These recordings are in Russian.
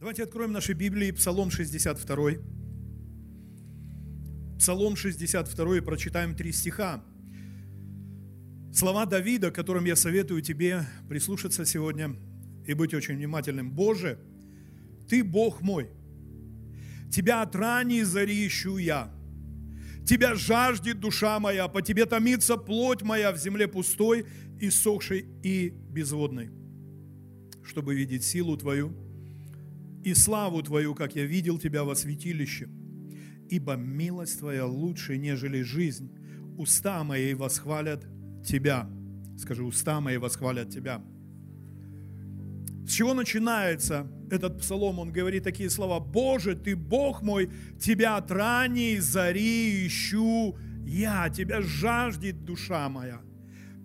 Давайте откроем наши Библии, Псалом 62. Псалом 62, и прочитаем три стиха. Слова Давида, которым я советую тебе прислушаться сегодня и быть очень внимательным. «Боже, Ты Бог мой, Тебя от ранней зари ищу я, Тебя жаждет душа моя, по Тебе томится плоть моя в земле пустой, иссохшей и безводной, чтобы видеть силу Твою, и славу Твою, как я видел Тебя во святилище. Ибо милость Твоя лучше, нежели жизнь. Уста мои восхвалят Тебя. Скажи, уста мои восхвалят Тебя. С чего начинается этот псалом? Он говорит такие слова. «Боже, Ты Бог мой, Тебя от ранней зари ищу я, Тебя жаждет душа моя,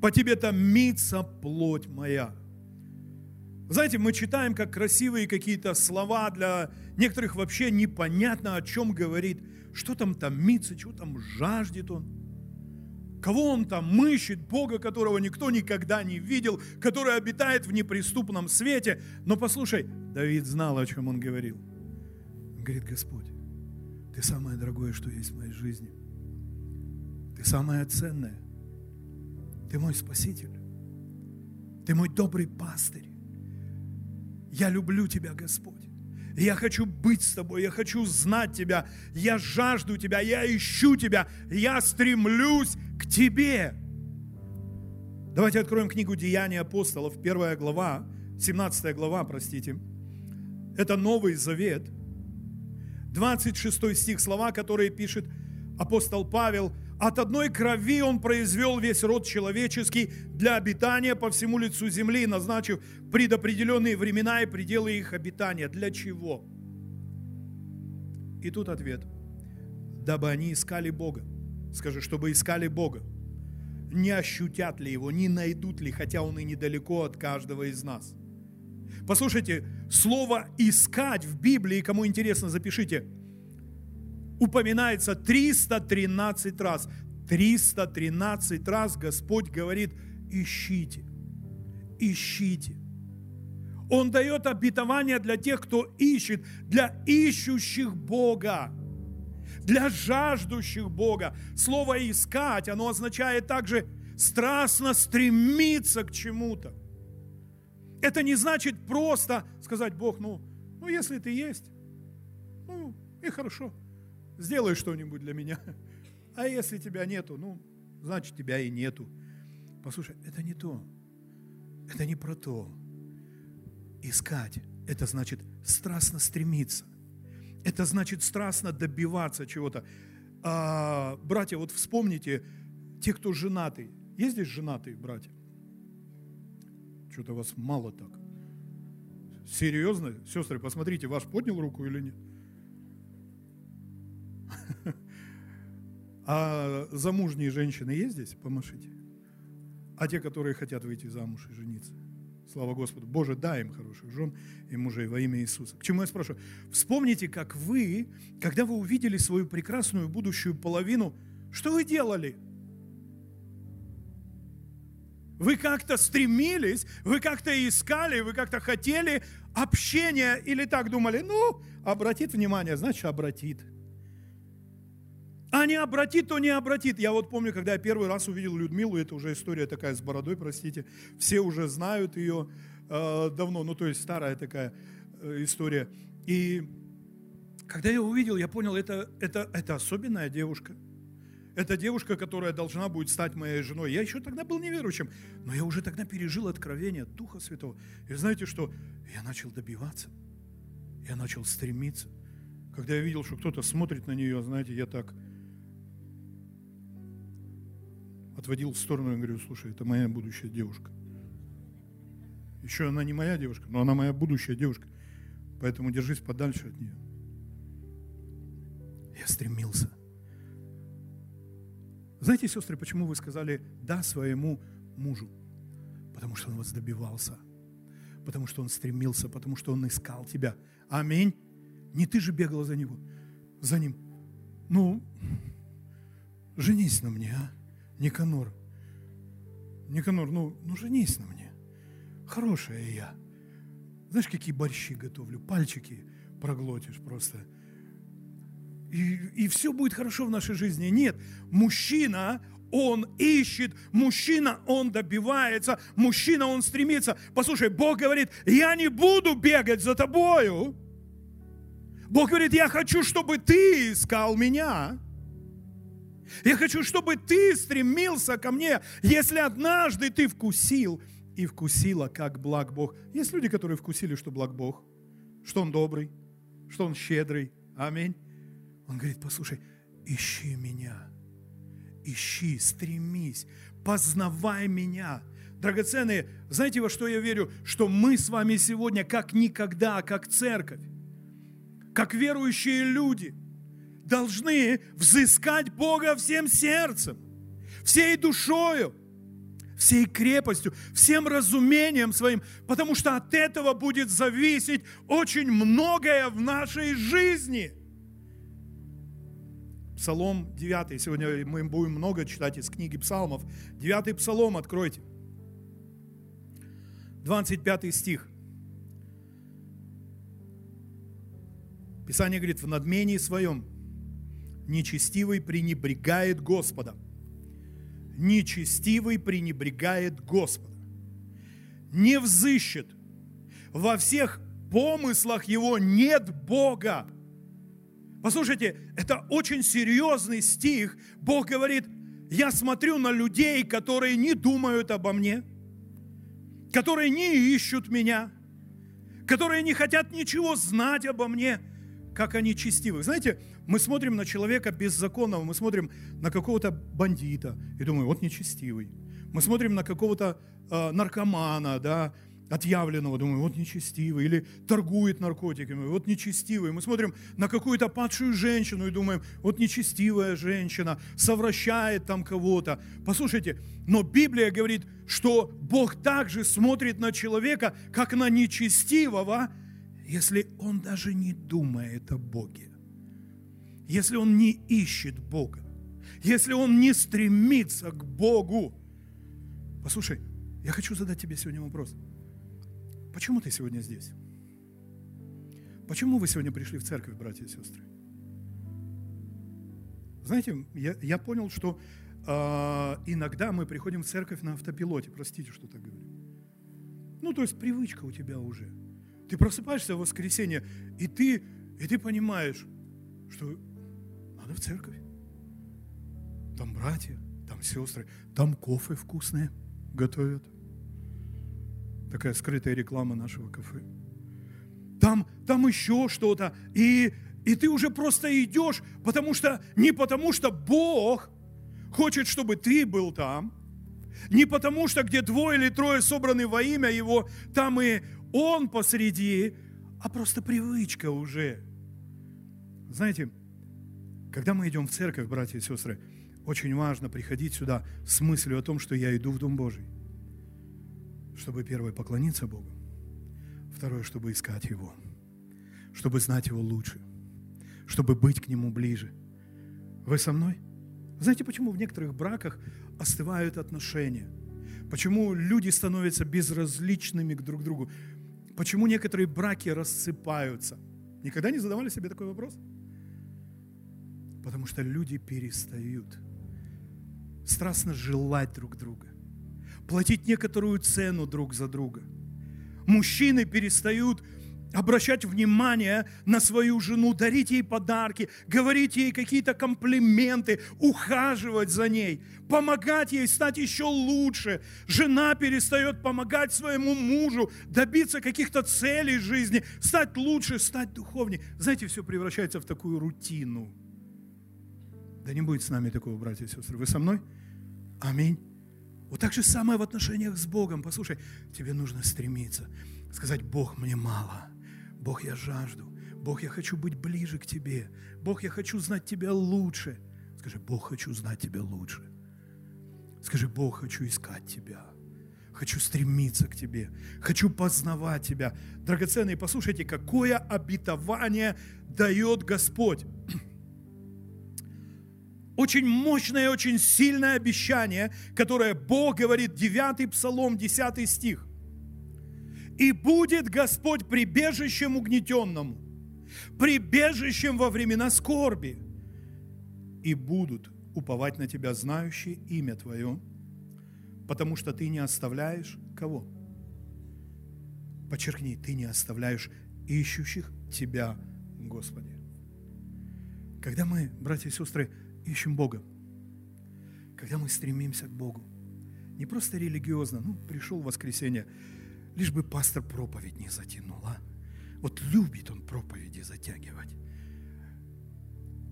по Тебе томится плоть моя». Знаете, мы читаем как красивые какие-то слова, для некоторых вообще непонятно, о чем говорит. Что там томится, чего там жаждет он. Кого он там ищет, Бога, которого никто никогда не видел, который обитает в неприступном свете. Но послушай, Давид знал, о чем он говорил. Он говорит, Господь, Ты самое дорогое, что есть в моей жизни. Ты самое ценное. Ты мой Спаситель. Ты мой добрый пастырь. Я люблю Тебя, Господь. Я хочу быть с Тобой, я хочу знать Тебя, я жажду Тебя, я ищу Тебя, я стремлюсь к Тебе. Давайте откроем книгу Деяний апостолов, первая глава, 17 глава, простите. Это Новый Завет. 26 стих, слова, которые пишет апостол Павел – от одной крови он произвел весь род человеческий для обитания по всему лицу земли, назначив предопределенные времена и пределы их обитания. Для чего? И тут ответ. Дабы они искали Бога. Скажи, чтобы искали Бога. Не ощутят ли Его, не найдут ли, хотя Он и недалеко от каждого из нас. Послушайте, слово «искать» в Библии, кому интересно, запишите – упоминается 313 раз. 313 раз Господь говорит, ищите, ищите. Он дает обетование для тех, кто ищет, для ищущих Бога, для жаждущих Бога. Слово «искать», оно означает также страстно стремиться к чему-то. Это не значит просто сказать, Бог, ну, ну если ты есть, ну и хорошо – сделай что-нибудь для меня. А если тебя нету, ну, значит, тебя и нету. Послушай, это не то. Это не про то. Искать – это значит страстно стремиться. Это значит страстно добиваться чего-то. А, братья, вот вспомните, те, кто женатый. Есть здесь женатые братья? Что-то вас мало так. Серьезно? Сестры, посмотрите, ваш поднял руку или нет? А замужние женщины есть здесь? Помашите. А те, которые хотят выйти замуж и жениться? Слава Господу. Боже, дай им хороших жен и мужей во имя Иисуса. К чему я спрашиваю? Вспомните, как вы, когда вы увидели свою прекрасную будущую половину, что вы делали? Вы как-то стремились, вы как-то искали, вы как-то хотели общения или так думали, ну, обратит внимание, значит, обратит. А не обратит, то не обратит. Я вот помню, когда я первый раз увидел Людмилу, это уже история такая с бородой, простите, все уже знают ее э, давно, ну то есть старая такая э, история. И когда я увидел, я понял, это, это, это особенная девушка. Это девушка, которая должна будет стать моей женой. Я еще тогда был неверующим, но я уже тогда пережил откровение Духа Святого. И знаете что? Я начал добиваться. Я начал стремиться. Когда я видел, что кто-то смотрит на нее, знаете, я так отводил в сторону и говорю, слушай, это моя будущая девушка. Еще она не моя девушка, но она моя будущая девушка. Поэтому держись подальше от нее. Я стремился. Знаете, сестры, почему вы сказали «да» своему мужу? Потому что он вас добивался. Потому что он стремился, потому что он искал тебя. Аминь. Не ты же бегала за него, за ним. Ну, женись на мне, а? Никанор, Никанор, ну, ну женись на мне. Хорошая я. Знаешь, какие борщи готовлю? Пальчики проглотишь просто. И, и все будет хорошо в нашей жизни. Нет, мужчина, он ищет, мужчина, он добивается, мужчина, он стремится. Послушай, Бог говорит, я не буду бегать за тобою. Бог говорит, я хочу, чтобы ты искал меня. Я хочу, чтобы ты стремился ко мне. Если однажды ты вкусил и вкусила, как благ Бог. Есть люди, которые вкусили, что благ Бог, что Он добрый, что Он щедрый. Аминь. Он говорит, послушай, ищи меня, ищи, стремись, познавай меня. Драгоценные, знаете, во что я верю? Что мы с вами сегодня, как никогда, как церковь, как верующие люди, должны взыскать Бога всем сердцем, всей душою, всей крепостью, всем разумением своим, потому что от этого будет зависеть очень многое в нашей жизни. Псалом 9. Сегодня мы будем много читать из книги псалмов. 9 псалом откройте. 25 стих. Писание говорит, в надмении своем нечестивый пренебрегает Господа – нечестивый пренебрегает Господа, не взыщет, во всех помыслах его нет Бога. Послушайте, это очень серьезный стих. Бог говорит, я смотрю на людей, которые не думают обо мне, которые не ищут меня, которые не хотят ничего знать обо мне, как они честивы. Знаете, мы смотрим на человека беззаконного, мы смотрим на какого-то бандита и думаем, вот нечестивый. Мы смотрим на какого-то э, наркомана, да, отъявленного, думаем, вот нечестивый, или торгует наркотиками, вот нечестивый. Мы смотрим на какую-то падшую женщину и думаем, вот нечестивая женщина, совращает там кого-то. Послушайте, но Библия говорит, что Бог также смотрит на человека, как на нечестивого, если он даже не думает о Боге если он не ищет Бога, если он не стремится к Богу. Послушай, я хочу задать тебе сегодня вопрос. Почему ты сегодня здесь? Почему вы сегодня пришли в церковь, братья и сестры? Знаете, я, я понял, что э, иногда мы приходим в церковь на автопилоте. Простите, что так говорю. Ну, то есть привычка у тебя уже. Ты просыпаешься в воскресенье, и ты, и ты понимаешь, что надо в церковь. Там братья, там сестры, там кофе вкусное готовят. Такая скрытая реклама нашего кафе. Там, там еще что-то. И, и ты уже просто идешь, потому что не потому что Бог хочет, чтобы ты был там, не потому что где двое или трое собраны во имя Его, там и Он посреди, а просто привычка уже. Знаете, когда мы идем в церковь, братья и сестры, очень важно приходить сюда с мыслью о том, что я иду в Дом Божий. Чтобы первое поклониться Богу, второе, чтобы искать Его, чтобы знать Его лучше, чтобы быть к Нему ближе. Вы со мной? Знаете, почему в некоторых браках остывают отношения? Почему люди становятся безразличными к друг другу? Почему некоторые браки рассыпаются? Никогда не задавали себе такой вопрос? Потому что люди перестают страстно желать друг друга, платить некоторую цену друг за друга. Мужчины перестают обращать внимание на свою жену, дарить ей подарки, говорить ей какие-то комплименты, ухаживать за ней, помогать ей стать еще лучше. Жена перестает помогать своему мужу добиться каких-то целей жизни, стать лучше, стать духовнее. Знаете, все превращается в такую рутину – да не будет с нами такого, братья и сестры. Вы со мной? Аминь. Вот так же самое в отношениях с Богом. Послушай, тебе нужно стремиться, сказать, Бог, мне мало. Бог, я жажду. Бог, я хочу быть ближе к Тебе. Бог, я хочу знать Тебя лучше. Скажи, Бог, хочу знать Тебя лучше. Скажи, Бог, хочу искать Тебя. Хочу стремиться к Тебе. Хочу познавать Тебя. Драгоценные, послушайте, какое обетование дает Господь очень мощное, очень сильное обещание, которое Бог говорит, 9 Псалом, 10 стих. И будет Господь прибежищем угнетенному, прибежищем во времена скорби. И будут уповать на Тебя, знающие имя Твое, потому что Ты не оставляешь кого? Подчеркни, Ты не оставляешь ищущих Тебя, Господи. Когда мы, братья и сестры, ищем Бога, когда мы стремимся к Богу, не просто религиозно, ну, пришел воскресенье, лишь бы пастор проповедь не затянул, а? Вот любит он проповеди затягивать.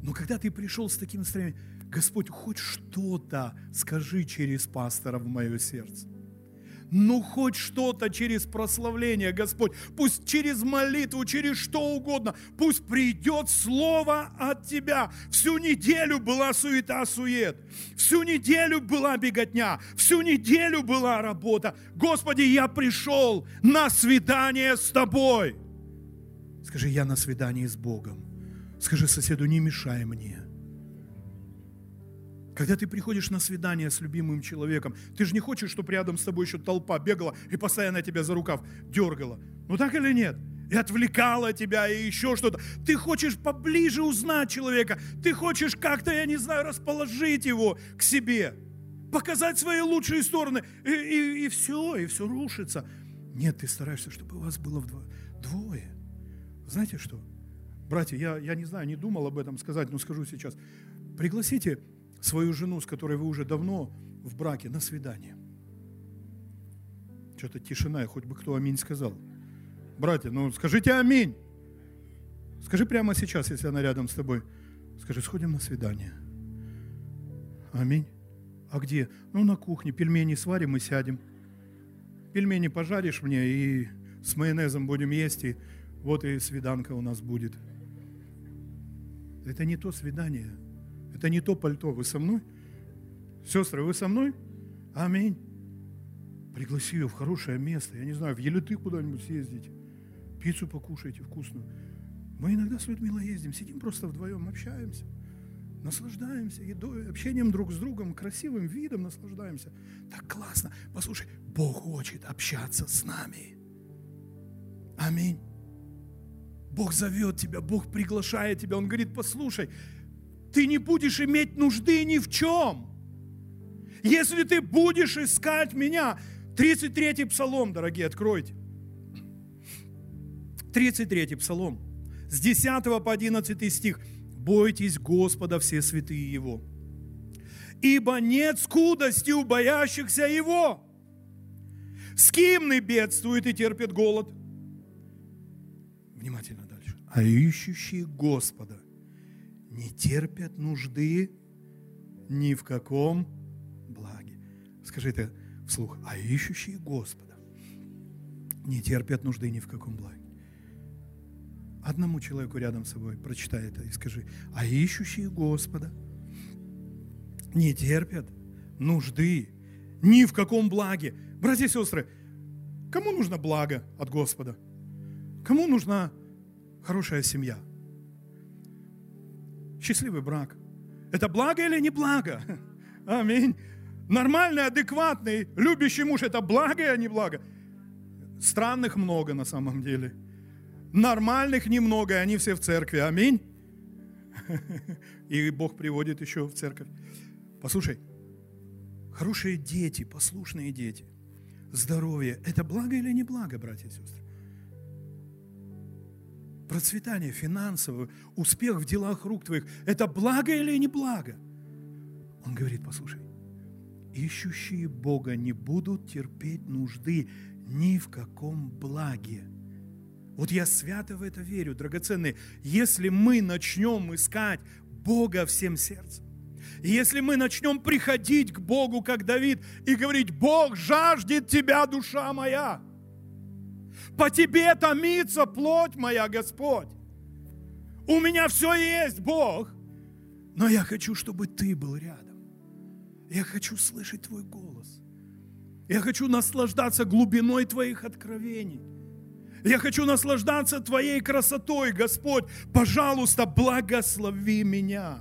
Но когда ты пришел с таким настроением, Господь, хоть что-то скажи через пастора в мое сердце ну хоть что-то через прославление, Господь, пусть через молитву, через что угодно, пусть придет слово от Тебя. Всю неделю была суета-сует, всю неделю была беготня, всю неделю была работа. Господи, я пришел на свидание с Тобой. Скажи, я на свидании с Богом. Скажи соседу, не мешай мне. Когда ты приходишь на свидание с любимым человеком, ты же не хочешь, чтобы рядом с тобой еще толпа бегала и постоянно тебя за рукав дергала. Ну так или нет? И отвлекала тебя, и еще что-то. Ты хочешь поближе узнать человека. Ты хочешь как-то, я не знаю, расположить его к себе. Показать свои лучшие стороны. И, и, и все, и все рушится. Нет, ты стараешься, чтобы у вас было вдво, двое. Знаете что? Братья, я, я не знаю, не думал об этом сказать, но скажу сейчас. Пригласите свою жену, с которой вы уже давно в браке, на свидание. Что-то тишина, хоть бы кто аминь сказал. Братья, ну скажите аминь. Скажи прямо сейчас, если она рядом с тобой. Скажи, сходим на свидание. Аминь. А где? Ну, на кухне. Пельмени сварим и сядем. Пельмени пожаришь мне и с майонезом будем есть, и вот и свиданка у нас будет. Это не то свидание. Это не то пальто. Вы со мной? Сестры, вы со мной? Аминь. Пригласи ее в хорошее место. Я не знаю, в Елюты куда-нибудь съездите. Пиццу покушайте вкусную. Мы иногда с Людмилой ездим, сидим просто вдвоем, общаемся. Наслаждаемся едой, общением друг с другом, красивым видом наслаждаемся. Так классно. Послушай, Бог хочет общаться с нами. Аминь. Бог зовет тебя, Бог приглашает тебя. Он говорит, послушай, ты не будешь иметь нужды ни в чем. Если ты будешь искать меня, 33-й псалом, дорогие, откройте. 33-й псалом, с 10 по 11 стих. «Бойтесь Господа все святые Его, ибо нет скудости у боящихся Его. Скимны бедствует и терпит голод». Внимательно дальше. «А ищущие Господа не терпят нужды ни в каком благе. Скажи это вслух. А ищущие Господа не терпят нужды ни в каком благе. Одному человеку рядом с собой прочитай это и скажи, а ищущие Господа не терпят нужды ни в каком благе. Братья и сестры, кому нужно благо от Господа? Кому нужна хорошая семья? Счастливый брак. Это благо или не благо? Аминь. Нормальный, адекватный, любящий муж – это благо или не благо? Странных много на самом деле. Нормальных немного, и они все в церкви. Аминь. И Бог приводит еще в церковь. Послушай, хорошие дети, послушные дети, здоровье – это благо или не благо, братья и сестры? Процветание финансовое, успех в делах рук твоих, это благо или не благо? Он говорит, послушай, ищущие Бога не будут терпеть нужды ни в каком благе. Вот я свято в это верю, драгоценные. Если мы начнем искать Бога всем сердцем, если мы начнем приходить к Богу, как Давид, и говорить, Бог жаждет Тебя, душа моя – по тебе томится плоть моя, Господь. У меня все есть, Бог. Но я хочу, чтобы ты был рядом. Я хочу слышать твой голос. Я хочу наслаждаться глубиной твоих откровений. Я хочу наслаждаться Твоей красотой, Господь. Пожалуйста, благослови меня.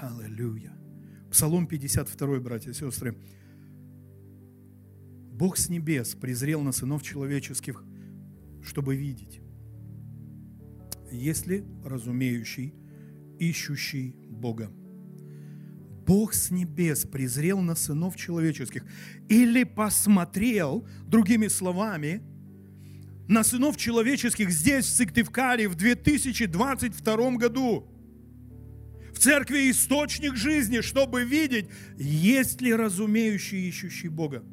Аллилуйя. Псалом 52, братья и сестры. Бог с небес презрел на сынов человеческих, чтобы видеть. Есть ли разумеющий, ищущий Бога? Бог с небес презрел на сынов человеческих или посмотрел, другими словами, на сынов человеческих здесь, в Сыктывкаре, в 2022 году. В церкви источник жизни, чтобы видеть, есть ли разумеющий, ищущий Бога.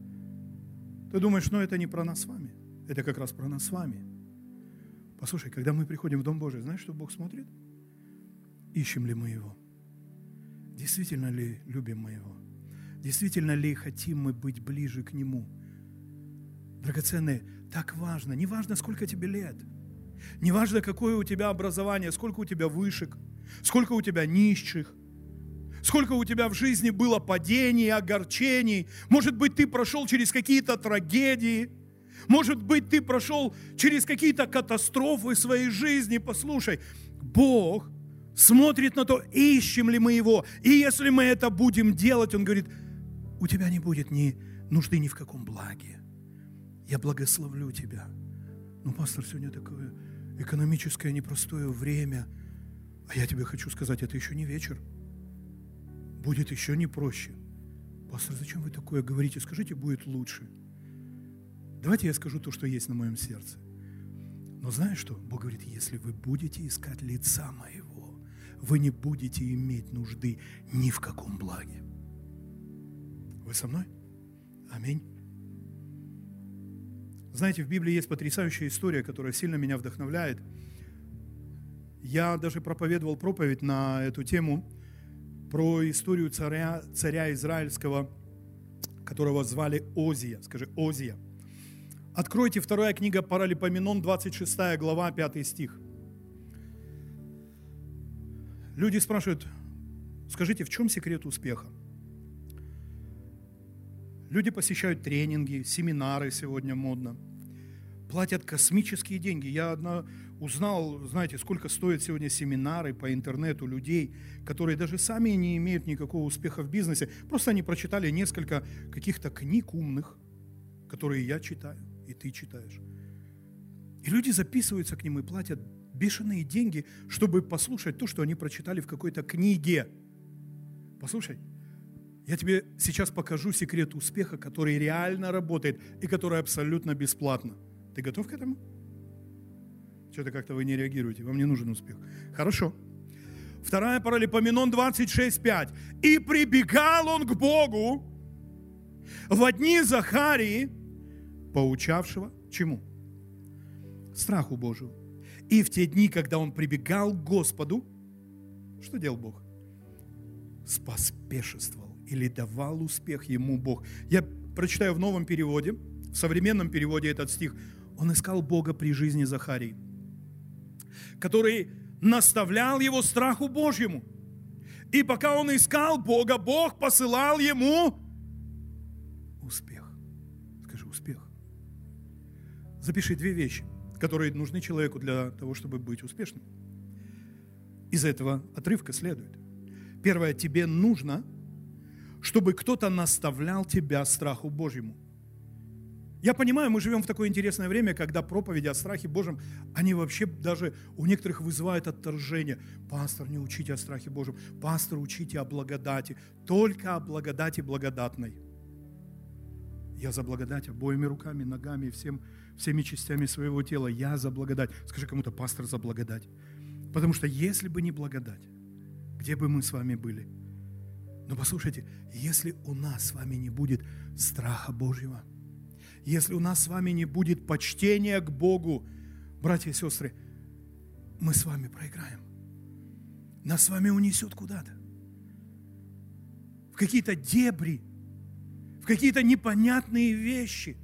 Ты думаешь, ну это не про нас с вами, это как раз про нас с вами. Послушай, когда мы приходим в Дом Божий, знаешь, что Бог смотрит? Ищем ли мы Его? Действительно ли любим мы Его? Действительно ли хотим мы быть ближе к Нему? Драгоценные, так важно. Не важно, сколько тебе лет. Не важно, какое у тебя образование, сколько у тебя вышек, сколько у тебя нищих, сколько у тебя в жизни было падений, огорчений. Может быть, ты прошел через какие-то трагедии. Может быть, ты прошел через какие-то катастрофы своей жизни. Послушай, Бог смотрит на то, ищем ли мы Его. И если мы это будем делать, Он говорит, у тебя не будет ни нужды ни в каком благе. Я благословлю тебя. Ну, пастор, сегодня такое экономическое непростое время. А я тебе хочу сказать, это еще не вечер. Будет еще не проще. Пастор, зачем вы такое говорите? Скажите, будет лучше. Давайте я скажу то, что есть на моем сердце. Но знаешь что? Бог говорит, если вы будете искать лица моего, вы не будете иметь нужды ни в каком благе. Вы со мной? Аминь. Знаете, в Библии есть потрясающая история, которая сильно меня вдохновляет. Я даже проповедовал проповедь на эту тему про историю царя, царя израильского, которого звали Озия. Скажи, Озия. Откройте вторая книга Паралипоменон, 26 глава, 5 стих. Люди спрашивают, скажите, в чем секрет успеха? Люди посещают тренинги, семинары сегодня модно. Платят космические деньги. Я одна узнал, знаете, сколько стоят сегодня семинары по интернету людей, которые даже сами не имеют никакого успеха в бизнесе. Просто они прочитали несколько каких-то книг умных, которые я читаю и ты читаешь. И люди записываются к ним и платят бешеные деньги, чтобы послушать то, что они прочитали в какой-то книге. Послушай, я тебе сейчас покажу секрет успеха, который реально работает и который абсолютно бесплатно. Ты готов к этому? Что-то как-то вы не реагируете, вам не нужен успех. Хорошо. Вторая паралипоменон 26.5. «И прибегал он к Богу в дни Захарии, поучавшего чему? Страху Божию. И в те дни, когда он прибегал к Господу, что делал Бог? Споспешествовал или давал успех ему Бог. Я прочитаю в новом переводе, в современном переводе этот стих. Он искал Бога при жизни Захарии, который наставлял его страху Божьему. И пока он искал Бога, Бог посылал ему успех. Скажи, успех. Запиши две вещи, которые нужны человеку для того, чтобы быть успешным. Из этого отрывка следует. Первое, тебе нужно чтобы кто-то наставлял тебя страху Божьему. Я понимаю, мы живем в такое интересное время, когда проповеди о страхе Божьем, они вообще даже у некоторых вызывают отторжение. Пастор, не учите о страхе Божьем. Пастор, учите о благодати. Только о благодати благодатной. Я за благодать обоими руками, ногами, всем, всеми частями своего тела. Я за благодать. Скажи кому-то, пастор, за благодать. Потому что если бы не благодать, где бы мы с вами были – но послушайте, если у нас с вами не будет страха Божьего, если у нас с вами не будет почтения к Богу, братья и сестры, мы с вами проиграем. Нас с вами унесет куда-то. В какие-то дебри, в какие-то непонятные вещи.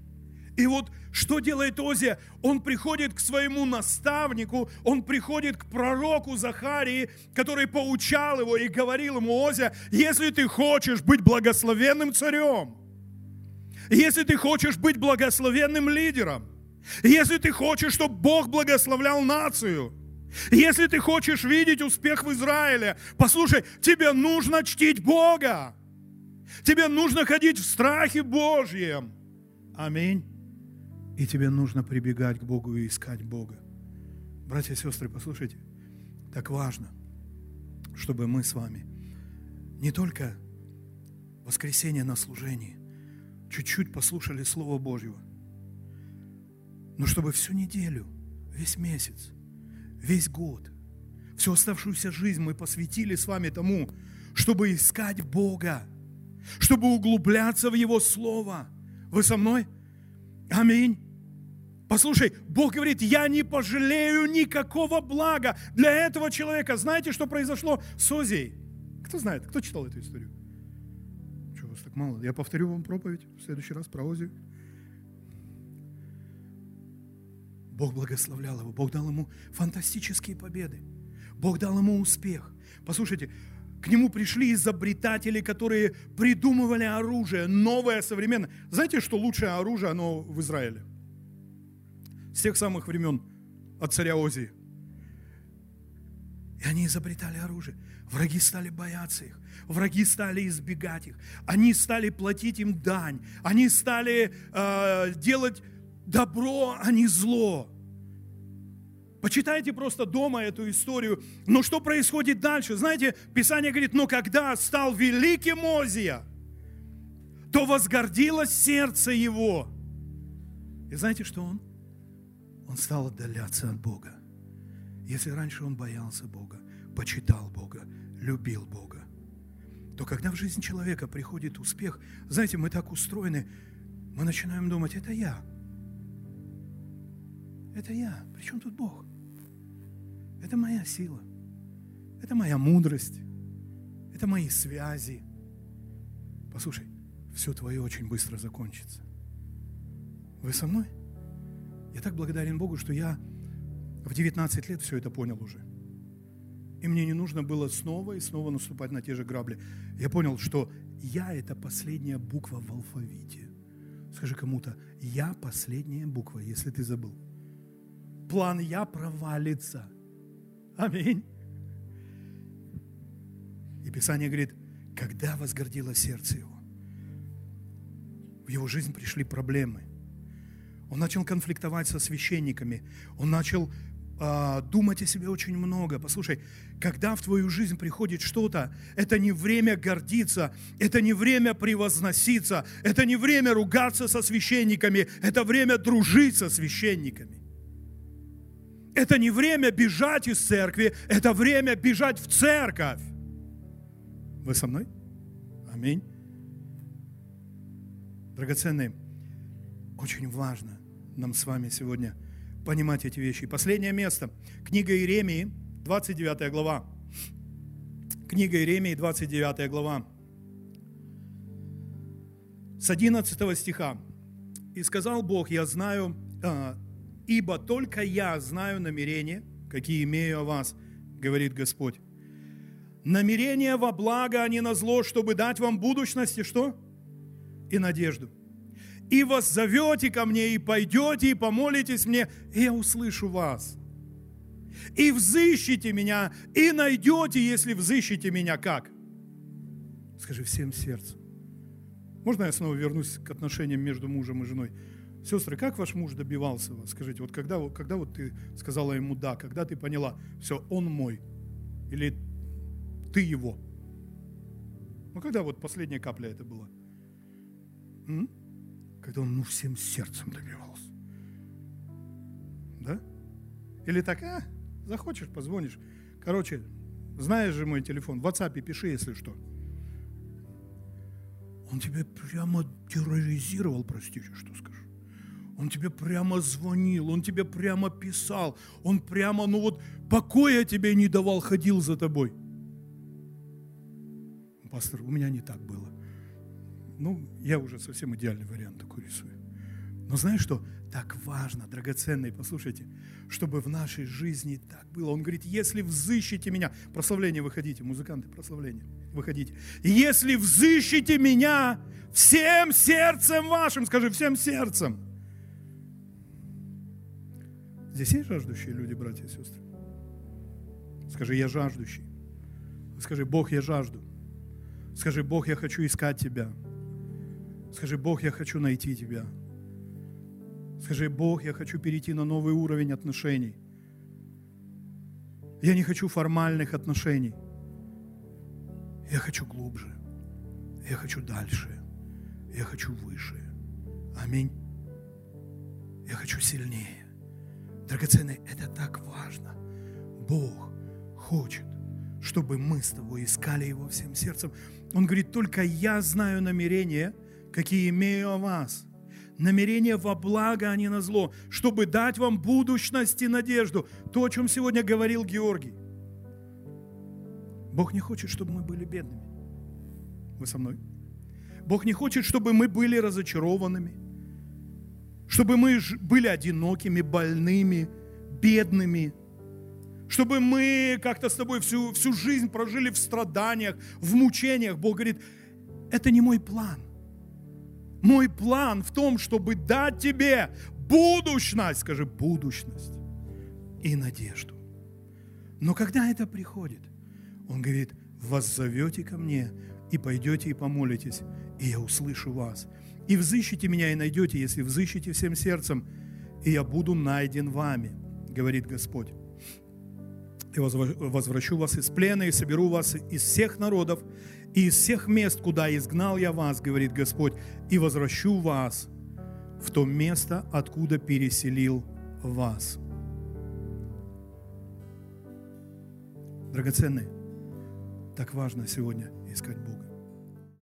И вот что делает Озия? Он приходит к своему наставнику, он приходит к пророку Захарии, который поучал его и говорил ему, Озия, если ты хочешь быть благословенным царем, если ты хочешь быть благословенным лидером, если ты хочешь, чтобы Бог благословлял нацию, если ты хочешь видеть успех в Израиле, послушай, тебе нужно чтить Бога. Тебе нужно ходить в страхе Божьем. Аминь. И тебе нужно прибегать к Богу и искать Бога. Братья и сестры, послушайте, так важно, чтобы мы с вами не только воскресенье на служении, чуть-чуть послушали Слово Божьего, но чтобы всю неделю, весь месяц, весь год, всю оставшуюся жизнь мы посвятили с вами тому, чтобы искать Бога, чтобы углубляться в Его Слово. Вы со мной? Аминь. Послушай, Бог говорит, я не пожалею никакого блага для этого человека. Знаете, что произошло с Озией? Кто знает, кто читал эту историю? Мало? Я повторю вам проповедь в следующий раз про Озию. Бог благословлял его, Бог дал ему фантастические победы. Бог дал ему успех. Послушайте, к нему пришли изобретатели, которые придумывали оружие, новое, современное. Знаете, что лучшее оружие, оно в Израиле? С тех самых времен от царя Озии. И они изобретали оружие. Враги стали бояться их. Враги стали избегать их. Они стали платить им дань. Они стали э, делать добро, а не зло. Почитайте просто дома эту историю. Но что происходит дальше? Знаете, Писание говорит, но когда стал великим Озия, то возгордилось сердце его. И знаете, что он? Он стал отдаляться от Бога. Если раньше он боялся Бога, почитал Бога, любил Бога, то когда в жизнь человека приходит успех, знаете, мы так устроены, мы начинаем думать, это я, это я. Причем тут Бог? Это моя сила. Это моя мудрость. Это мои связи. Послушай, все твое очень быстро закончится. Вы со мной? Я так благодарен Богу, что я в 19 лет все это понял уже. И мне не нужно было снова и снова наступать на те же грабли. Я понял, что я – это последняя буква в алфавите. Скажи кому-то, я последняя буква, если ты забыл план «я» провалится. Аминь. И Писание говорит, когда возгордило сердце его, в его жизнь пришли проблемы. Он начал конфликтовать со священниками. Он начал э, думать о себе очень много. Послушай, когда в твою жизнь приходит что-то, это не время гордиться, это не время превозноситься, это не время ругаться со священниками, это время дружить со священниками. Это не время бежать из церкви, это время бежать в церковь. Вы со мной? Аминь. Драгоценные, очень важно нам с вами сегодня понимать эти вещи. Последнее место. Книга Иеремии, 29 глава. Книга Иеремии, 29 глава. С 11 стиха. «И сказал Бог, я знаю, а, ибо только я знаю намерения, какие имею о вас, говорит Господь. Намерения во благо, а не на зло, чтобы дать вам будущность и что? И надежду. И вас зовете ко мне, и пойдете, и помолитесь мне, и я услышу вас. И взыщите меня, и найдете, если взыщите меня как? Скажи всем сердцем. Можно я снова вернусь к отношениям между мужем и женой? Сестры, как ваш муж добивался вас? Скажите, вот когда, когда вот ты сказала ему «да», когда ты поняла, все, он мой, или ты его? Ну, когда вот последняя капля это была? М? Когда он ну, всем сердцем добивался. Да? Или так, а, захочешь, позвонишь. Короче, знаешь же мой телефон, в WhatsApp пиши, если что. Он тебя прямо терроризировал, простите, что скажу. Он тебе прямо звонил, он тебе прямо писал, он прямо, ну вот, покоя тебе не давал, ходил за тобой. Пастор, у меня не так было. Ну, я уже совсем идеальный вариант такой рисую. Но знаешь что? Так важно, драгоценный, послушайте, чтобы в нашей жизни так было. Он говорит, если взыщите меня, прославление выходите, музыканты, прославление, выходите. Если взыщите меня всем сердцем вашим, скажи, всем сердцем, Здесь есть жаждущие люди, братья и сестры? Скажи, я жаждущий. Скажи, Бог, я жажду. Скажи, Бог, я хочу искать Тебя. Скажи, Бог, я хочу найти Тебя. Скажи, Бог, я хочу перейти на новый уровень отношений. Я не хочу формальных отношений. Я хочу глубже. Я хочу дальше. Я хочу выше. Аминь. Я хочу сильнее. Драгоценный, это так важно. Бог хочет, чтобы мы с тобой искали Его всем сердцем. Он говорит, только я знаю намерения, какие имею о вас. Намерения во благо, а не на зло, чтобы дать вам будущность и надежду. То, о чем сегодня говорил Георгий. Бог не хочет, чтобы мы были бедными. Вы со мной? Бог не хочет, чтобы мы были разочарованными, чтобы мы были одинокими, больными, бедными, чтобы мы как-то с тобой всю, всю жизнь прожили в страданиях, в мучениях. Бог говорит, это не мой план. Мой план в том, чтобы дать тебе будущность, скажи, будущность и надежду. Но когда это приходит, Он говорит, вас зовете ко мне, и пойдете и помолитесь, и я услышу вас. И взыщите меня и найдете, если взыщите всем сердцем, и я буду найден вами, говорит Господь. И возвращу вас из плена, и соберу вас из всех народов, и из всех мест, куда изгнал я вас, говорит Господь, и возвращу вас в то место, откуда переселил вас. Драгоценные, так важно сегодня